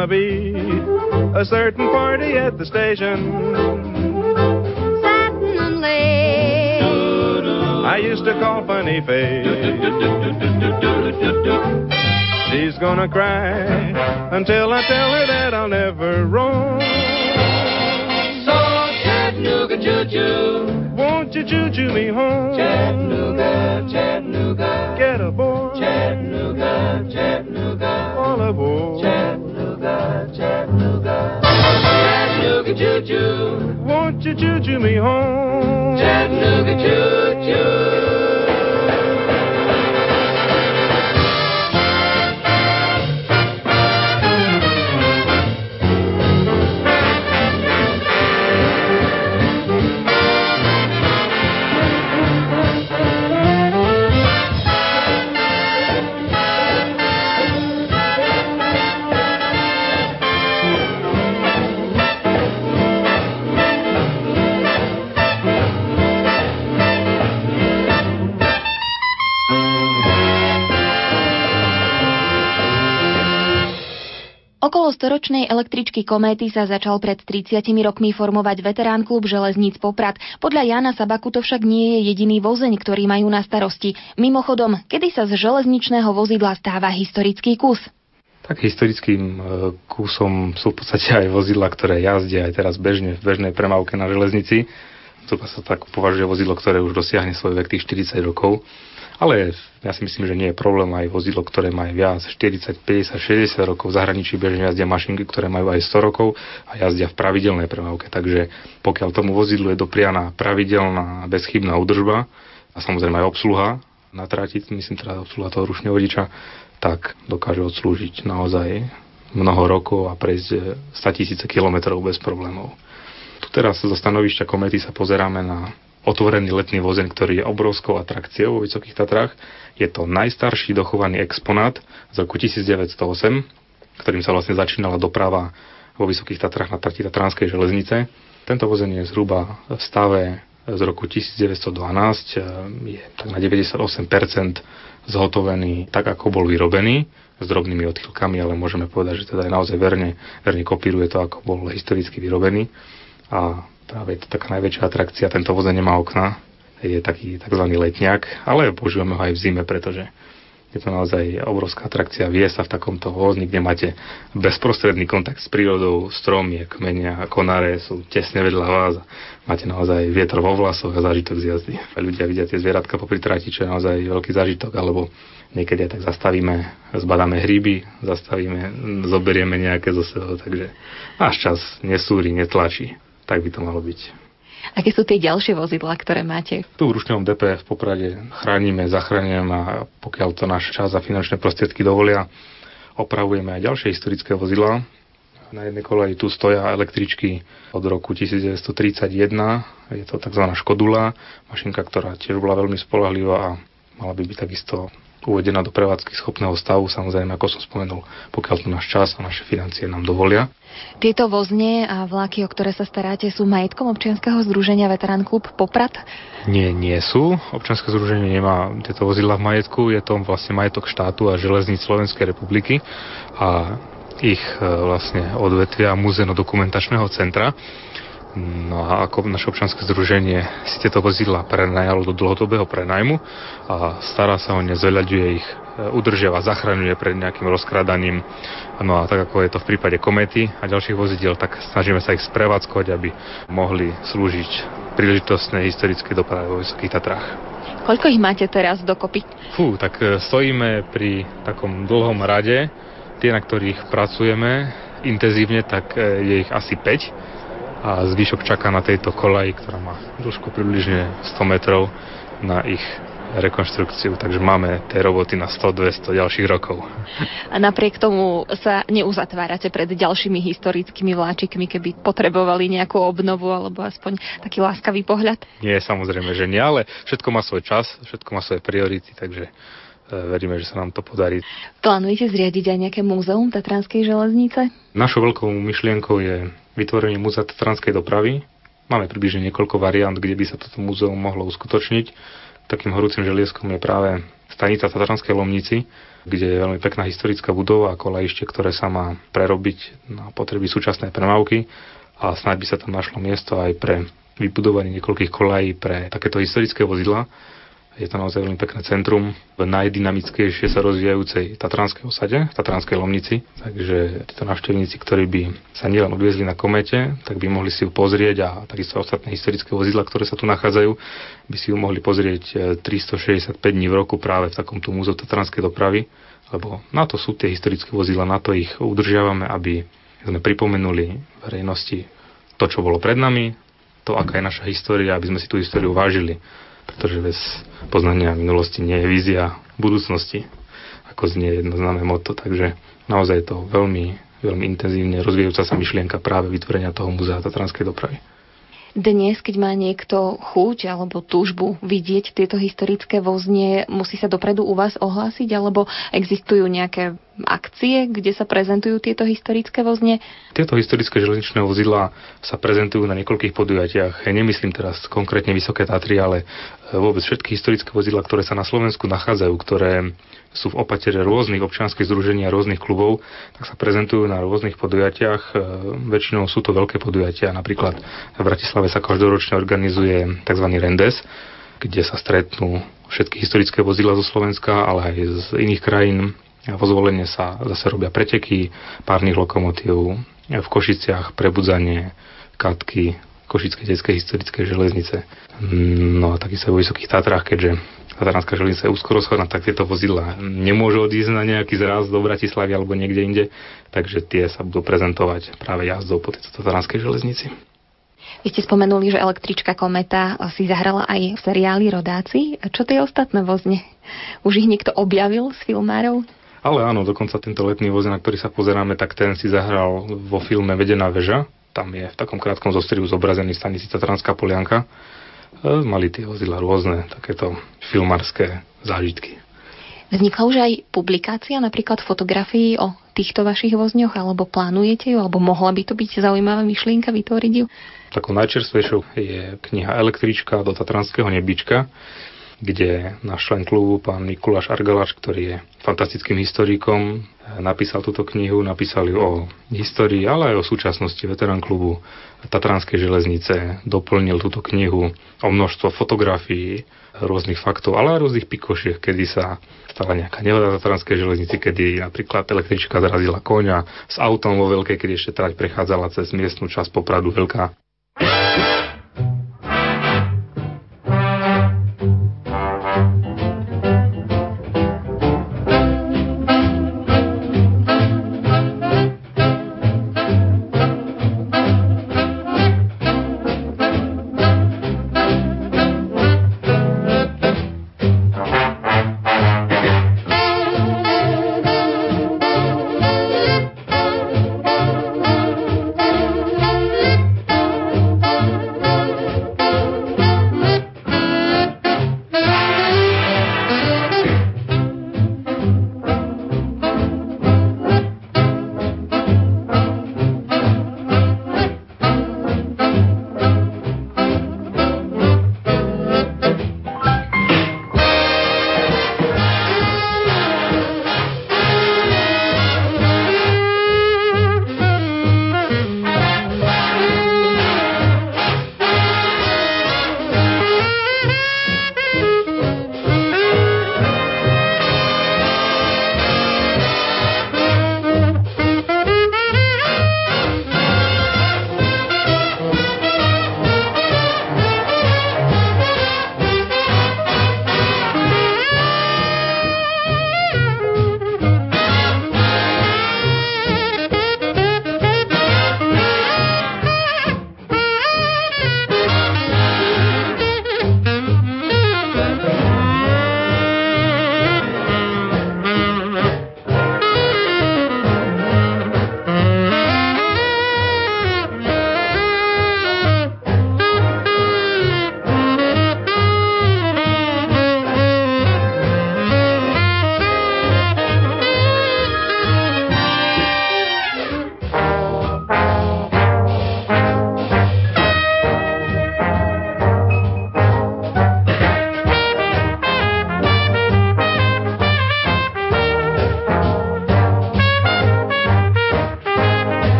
Gonna be a certain party at the station. Satin and lace. I used to call Funny Face. She's gonna cry until I tell her that I'll never roam. So Chattanooga choo-choo, won't you choo-choo me home? Chattanooga, Chattanooga, get aboard. Chattanooga, Chattanooga, all aboard. Chattanooga, Chattanooga, Chattanooga, Chattanooga choo choo. Won't you choo choo me home? Chattanooga choo choo. Storočnej električky Kométy sa začal pred 30 rokmi formovať veterán klub železníc Poprad. Podľa Jana Sabaku to však nie je jediný vozeň, ktorý majú na starosti. Mimochodom, kedy sa z železničného vozidla stáva historický kus? Tak historickým e, kusom sú v podstate aj vozidla, ktoré jazdia aj teraz bežne v bežnej premávke na železnici. To sa tak považuje vozidlo, ktoré už dosiahne svoj vek tých 40 rokov. Ale ja si myslím, že nie je problém aj vozidlo, ktoré má viac 40, 50, 60 rokov. V zahraničí bežne jazdia mašinky, ktoré majú aj 100 rokov a jazdia v pravidelnej premávke. Takže pokiaľ tomu vozidlu je doprianá pravidelná, bezchybná údržba a samozrejme aj obsluha na trati, myslím teda obsluha toho rušného vodiča, tak dokáže odslúžiť naozaj mnoho rokov a prejsť 100 tisíce kilometrov bez problémov. teraz zo stanovišťa komety sa pozeráme na otvorený letný vozeň, ktorý je obrovskou atrakciou vo Vysokých Tatrách. Je to najstarší dochovaný exponát z roku 1908, ktorým sa vlastne začínala doprava vo Vysokých Tatrách na trati Tatranskej železnice. Tento vozeň je zhruba v stave z roku 1912, je tak na 98% zhotovený tak, ako bol vyrobený, s drobnými odchylkami, ale môžeme povedať, že teda je naozaj verne, verne kopíruje to, ako bol historicky vyrobený. A práve je to taká najväčšia atrakcia, tento vozeň nemá okna, je taký tzv. letňak, ale používame ho aj v zime, pretože je to naozaj obrovská atrakcia. Vie sa v takomto vozni, kde máte bezprostredný kontakt s prírodou, stromy, kmenia a konáre sú tesne vedľa vás. Máte naozaj vietor vo vlasoch a zážitok z jazdy. Ľudia vidia tie zvieratka po trati, čo je naozaj veľký zážitok, alebo niekedy aj tak zastavíme, zbadáme hríby, zastavíme, zoberieme nejaké zo sebou, takže náš čas nesúri, netlačí. Tak by to malo byť. Aké sú tie ďalšie vozidlá, ktoré máte? Tu v Rušňovom DP v Poprade chránime, zachraňujeme a pokiaľ to náš čas a finančné prostriedky dovolia, opravujeme aj ďalšie historické vozidlá. Na jednej koleji tu stoja električky od roku 1931. Je to tzv. Škodula, mašinka, ktorá tiež bola veľmi spolahlivá a mala by byť takisto uvedená do prevádzky schopného stavu, samozrejme, ako som spomenul, pokiaľ to náš čas a naše financie nám dovolia. Tieto vozne a vlaky, o ktoré sa staráte, sú majetkom občianskeho združenia Veterán Klub Poprad? Nie, nie sú. Občianske združenie nemá tieto vozidla v majetku, je to vlastne majetok štátu a železníc Slovenskej republiky a ich e, vlastne odvetvia muzejno-dokumentačného centra. No a ako naše občanské združenie si tieto vozidla prenajalo do dlhodobého prenajmu a stará sa o ne, zveľaďuje ich, e, udržiava, zachraňuje pred nejakým rozkradaním. No a tak ako je to v prípade komety a ďalších vozidiel, tak snažíme sa ich sprevádzkovať, aby mohli slúžiť príležitostnej historickej doprave vo Vysokých Tatrách. Koľko ich máte teraz dokopy? Fú, tak e, stojíme pri takom dlhom rade. Tie, na ktorých pracujeme intenzívne, tak e, je ich asi 5 a zvyšok čaká na tejto kolaji, ktorá má dĺžku približne 100 metrov na ich rekonštrukciu, takže máme tie roboty na 100-200 ďalších rokov. A napriek tomu sa neuzatvárate pred ďalšími historickými vláčikmi, keby potrebovali nejakú obnovu alebo aspoň taký láskavý pohľad? Nie, samozrejme, že nie, ale všetko má svoj čas, všetko má svoje priority, takže e, veríme, že sa nám to podarí. Plánujete zriadiť aj nejaké múzeum Tatranskej železnice? Našou veľkou myšlienkou je vytvorenie múzea Tatranskej dopravy. Máme približne niekoľko variant, kde by sa toto múzeum mohlo uskutočniť. Takým horúcim želieskom je práve stanica Tatranskej Lomnici, kde je veľmi pekná historická budova a kolejište, ktoré sa má prerobiť na potreby súčasnej premávky a snáď by sa tam našlo miesto aj pre vybudovanie niekoľkých kolají pre takéto historické vozidla. Je to naozaj veľmi pekné centrum v najdynamickejšie sa rozvíjajúcej tatranskej osade, tatranskej Lomnici. Takže títo návštevníci, ktorí by sa nielen odviezli na komete, tak by mohli si ju pozrieť a takisto ostatné historické vozidla, ktoré sa tu nachádzajú, by si ju mohli pozrieť 365 e, dní v roku práve v takomto múzeu tatranskej dopravy, lebo na to sú tie historické vozidla, na to ich udržiavame, aby sme pripomenuli verejnosti to, čo bolo pred nami, to, aká je naša história, aby sme si tú históriu vážili pretože bez poznania minulosti nie je vízia budúcnosti, ako znie jedno známe moto, takže naozaj je to veľmi, veľmi intenzívne rozvíjajúca sa myšlienka práve vytvorenia toho muzea Tatranskej dopravy. Dnes, keď má niekto chuť alebo túžbu vidieť tieto historické voznie, musí sa dopredu u vás ohlásiť, alebo existujú nejaké akcie, kde sa prezentujú tieto historické vozne? Tieto historické železničné vozidlá sa prezentujú na niekoľkých podujatiach. Ja nemyslím teraz konkrétne Vysoké Tatry, ale vôbec všetky historické vozidla, ktoré sa na Slovensku nachádzajú, ktoré sú v opatere rôznych občianskych združení a rôznych klubov, tak sa prezentujú na rôznych podujatiach. E, väčšinou sú to veľké podujatia, napríklad v Bratislave sa každoročne organizuje tzv. Rendes, kde sa stretnú všetky historické vozidla zo Slovenska, ale aj z iných krajín. Vo zvolenie sa zase robia preteky párnych lokomotív, v Košiciach prebudzanie, katky, Košické detské historické železnice. No a takisto vo Vysokých Tatrách, keďže Tatranská železnica je úzko rozchodná, tak tieto vozidla nemôžu odísť na nejaký zraz do Bratislavy alebo niekde inde, takže tie sa budú prezentovať práve jazdou po tejto Tatranskej železnici. Vy ste spomenuli, že električka Kometa si zahrala aj v seriáli Rodáci. Čo tie ostatné vozne? Už ich niekto objavil z filmárov? Ale áno, dokonca tento letný voz, na ktorý sa pozeráme, tak ten si zahral vo filme Vedená väža, tam je v takom krátkom zostrihu zobrazený stanici Tatranská polianka. E, mali tie vozidla rôzne, takéto filmarské zážitky. Vznikla už aj publikácia, napríklad fotografií o týchto vašich vozňoch, alebo plánujete ju, alebo mohla by to byť zaujímavá myšlienka vytvoriť ju? Takou najčerstvejšou je kniha Električka do Tatranského nebička, kde náš člen klubu, pán Mikuláš Argalaš, ktorý je fantastickým historikom, napísal túto knihu, napísal ju o histórii, ale aj o súčasnosti veterán klubu Tatranskej železnice, doplnil túto knihu o množstvo fotografií, rôznych faktov, ale aj rôznych pikošiek, kedy sa stala nejaká nehoda na Tatranskej železnici, kedy napríklad električka zrazila koňa s autom vo veľkej, kedy ešte trať prechádzala cez miestnu časť Popradu Veľká.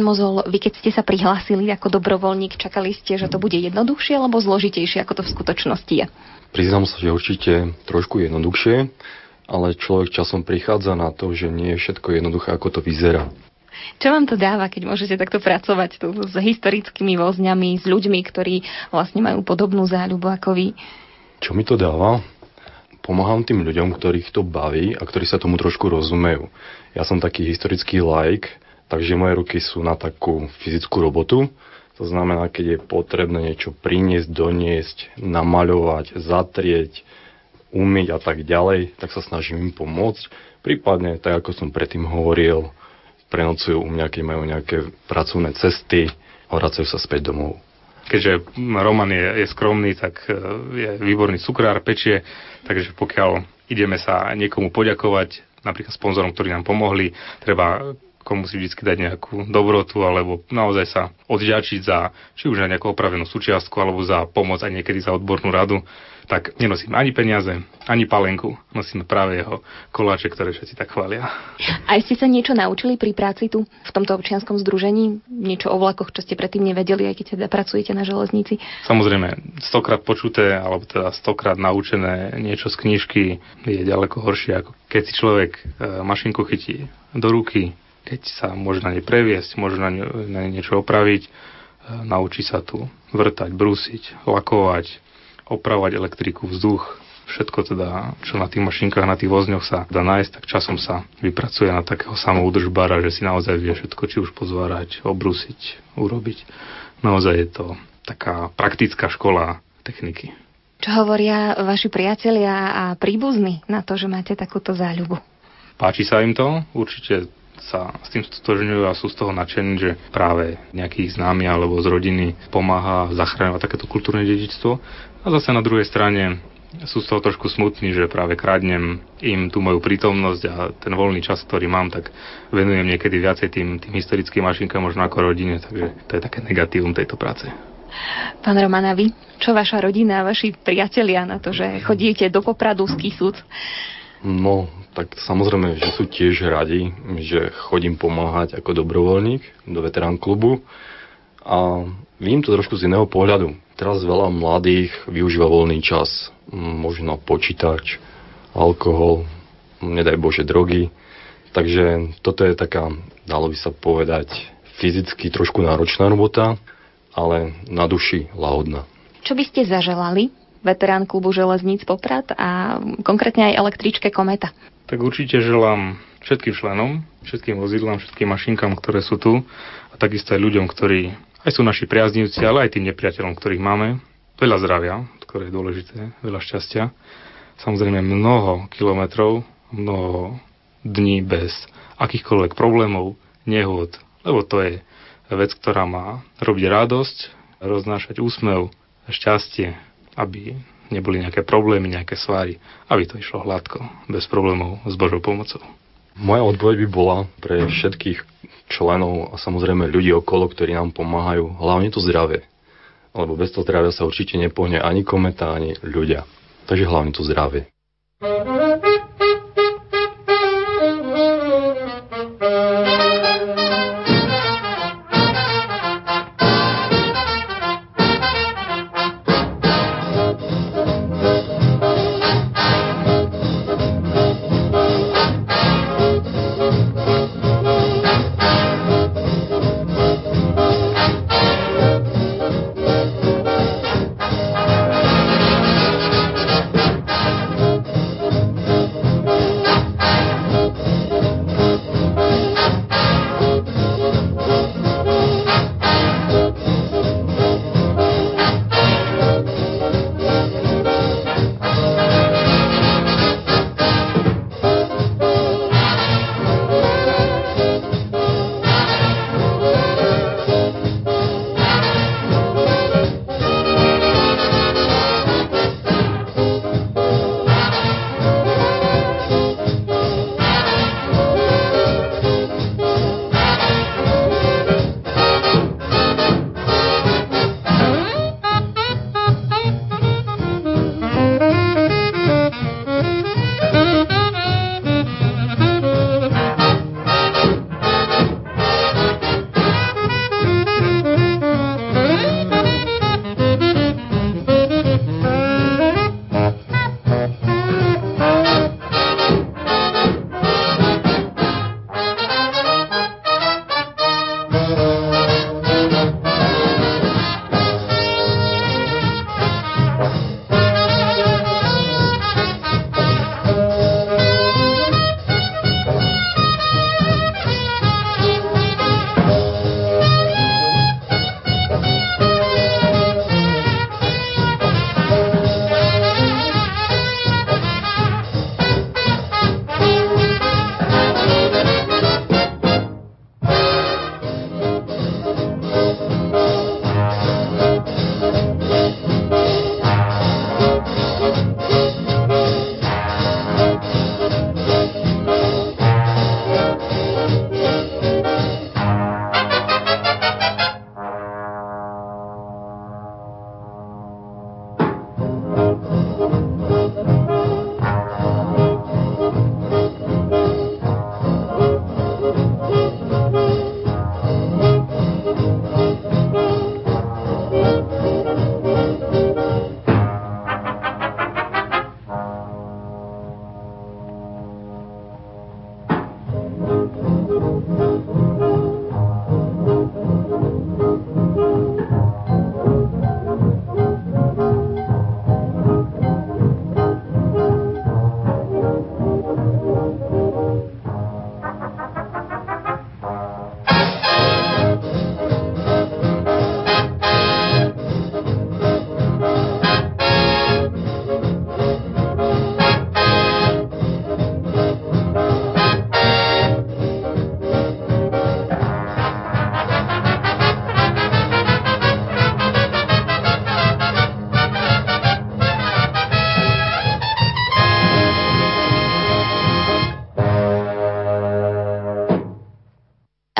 Pán Mozol, vy keď ste sa prihlásili ako dobrovoľník, čakali ste, že to bude jednoduchšie alebo zložitejšie, ako to v skutočnosti je? Priznám sa, že určite trošku jednoduchšie, ale človek časom prichádza na to, že nie je všetko jednoduché, ako to vyzerá. Čo vám to dáva, keď môžete takto pracovať tu s historickými vozňami, s ľuďmi, ktorí vlastne majú podobnú záľubu ako vy? Čo mi to dáva? Pomáham tým ľuďom, ktorých to baví a ktorí sa tomu trošku rozumejú. Ja som taký historický like, Takže moje ruky sú na takú fyzickú robotu. To znamená, keď je potrebné niečo priniesť, doniesť, namaľovať, zatrieť, umyť a tak ďalej, tak sa snažím im pomôcť. Prípadne, tak ako som predtým hovoril, prenocujú u mňa, keď majú nejaké pracovné cesty a vracajú sa späť domov. Keďže Roman je, je skromný, tak e, je výborný cukrár, pečie, takže pokiaľ ideme sa niekomu poďakovať, napríklad sponzorom, ktorí nám pomohli, treba všetko musí vždy dať nejakú dobrotu alebo naozaj sa odďačiť za či už na nejakú opravenú súčiastku alebo za pomoc a niekedy za odbornú radu tak nenosíme ani peniaze, ani palenku. Nosíme práve jeho koláče, ktoré všetci tak chvália. A ste sa niečo naučili pri práci tu, v tomto občianskom združení? Niečo o vlakoch, čo ste predtým nevedeli, aj keď teda pracujete na železnici? Samozrejme, stokrát počuté, alebo teda stokrát naučené niečo z knižky je ďaleko horšie, ako keď si človek e, mašinku chytí do ruky, keď sa môže na nej previesť, môže na, ne, na nej niečo opraviť, e, naučí sa tu vrtať, brúsiť, lakovať, opravovať elektriku, vzduch, všetko teda, čo na tých mašinkách, na tých vozňoch sa dá nájsť, tak časom sa vypracuje na takého samoudržbára, že si naozaj vie všetko, či už pozvárať, obrusiť, urobiť. Naozaj je to taká praktická škola techniky. Čo hovoria vaši priatelia a príbuzní na to, že máte takúto záľubu? Páči sa im to, určite sa s tým stotožňujú a sú z toho nadšení, že práve nejakých známy alebo z rodiny pomáha zachráňovať takéto kultúrne dedičstvo. A zase na druhej strane sú z toho trošku smutní, že práve kradnem im tú moju prítomnosť a ten voľný čas, ktorý mám, tak venujem niekedy viacej tým, tým historickým mašinkám, možno ako rodine, takže to je také negatívum tejto práce. Pán Romana, vy, čo vaša rodina a vaši priatelia na to, že chodíte do Popradu z Kisúc? No, tak samozrejme, že sú tiež radi, že chodím pomáhať ako dobrovoľník do veterán klubu a vidím to trošku z iného pohľadu Teraz veľa mladých využíva voľný čas, možno počítač, alkohol, nedaj Bože drogy. Takže toto je taká, dalo by sa povedať, fyzicky trošku náročná robota, ale na duši lahodná. Čo by ste zaželali veterán klubu železníc Poprad a konkrétne aj električke Kometa? Tak určite želám všetkým členom, všetkým vozidlám, všetkým mašinkám, ktoré sú tu a takisto aj ľuďom, ktorí aj sú naši priaznivci, ale aj tým nepriateľom, ktorých máme. Veľa zdravia, ktoré je dôležité, veľa šťastia. Samozrejme mnoho kilometrov, mnoho dní bez akýchkoľvek problémov, nehôd, lebo to je vec, ktorá má robiť radosť, roznášať úsmev, šťastie, aby neboli nejaké problémy, nejaké svary, aby to išlo hladko, bez problémov, s Božou pomocou. Moja odpoveď by bola pre všetkých členov a samozrejme ľudí okolo, ktorí nám pomáhajú, hlavne to zdravie. Lebo bez toho zdravia sa určite nepohne ani kometa, ani ľudia. Takže hlavne to zdravie.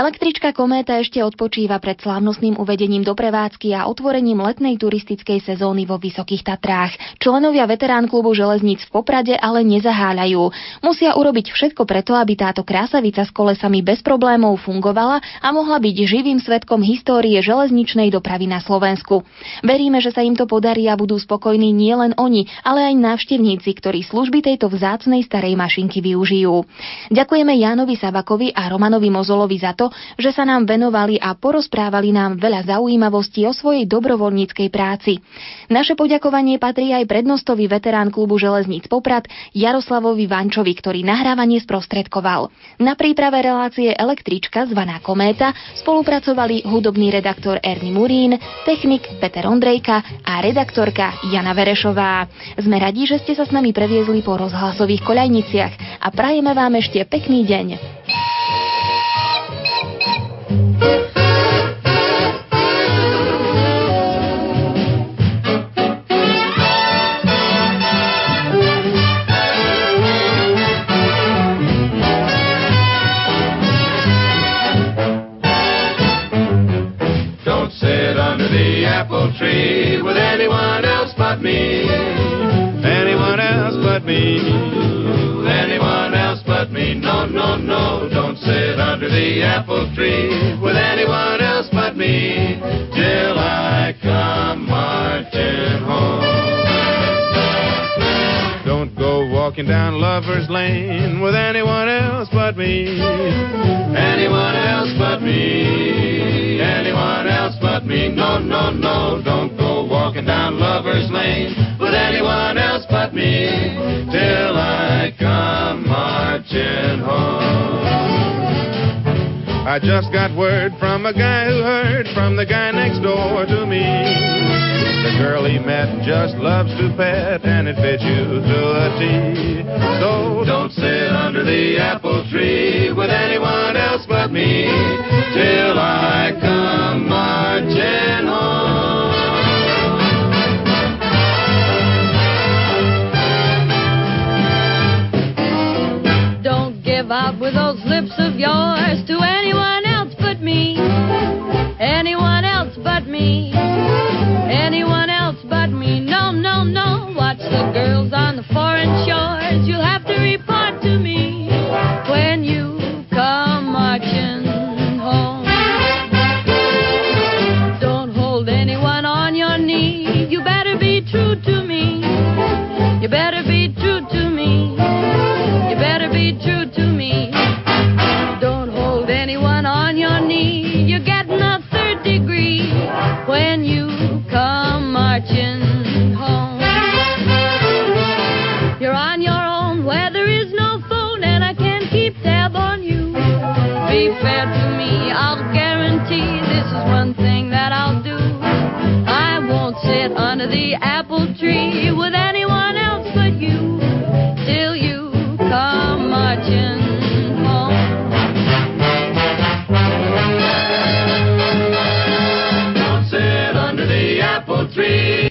Električka Kométa ešte odpočíva pred slávnostným uvedením do prevádzky a otvorením letnej turistickej sezóny vo Vysokých Tatrách. Členovia veterán klubu železníc v Poprade ale nezaháľajú. Musia urobiť všetko preto, aby táto krásavica s kolesami bez problémov fungovala a mohla byť živým svetkom histórie železničnej dopravy na Slovensku. Veríme, že sa im to podarí a budú spokojní nielen oni, ale aj návštevníci, ktorí služby tejto vzácnej starej mašinky využijú. Ďakujeme Jánovi Sabakovi a Romanovi Mozolovi za to, že sa nám venovali a porozprávali nám veľa zaujímavostí o svojej dobrovoľníckej práci. Naše poďakovanie patrí aj prednostovi veterán klubu Železníc Poprad Jaroslavovi Vančovi, ktorý nahrávanie sprostredkoval. Na príprave relácie Električka zvaná Kométa spolupracovali hudobný redaktor Ernie Murín, technik Peter Ondrejka a redaktorka Jana Verešová. Sme radi, že ste sa s nami previezli po rozhlasových koľajniciach a prajeme vám ešte pekný deň. Don't sit under the apple tree with anyone else but me. But me. Anyone else but me. No, no, no. Don't sit under the apple tree with anyone else but me till I come marching home. Don't go walking down Lover's Lane with anyone else but me. Anyone else but me. Anyone else but me. No, no, no. Don't go walking down Lover's Lane with anyone else but me I just got word from a guy who heard from the guy next door to me. The girl he met just loves to pet and it fits you to a T. So don't sit under the apple tree with anyone else but me till I come marching home. Don't give out with those lips yours to anyone else but me.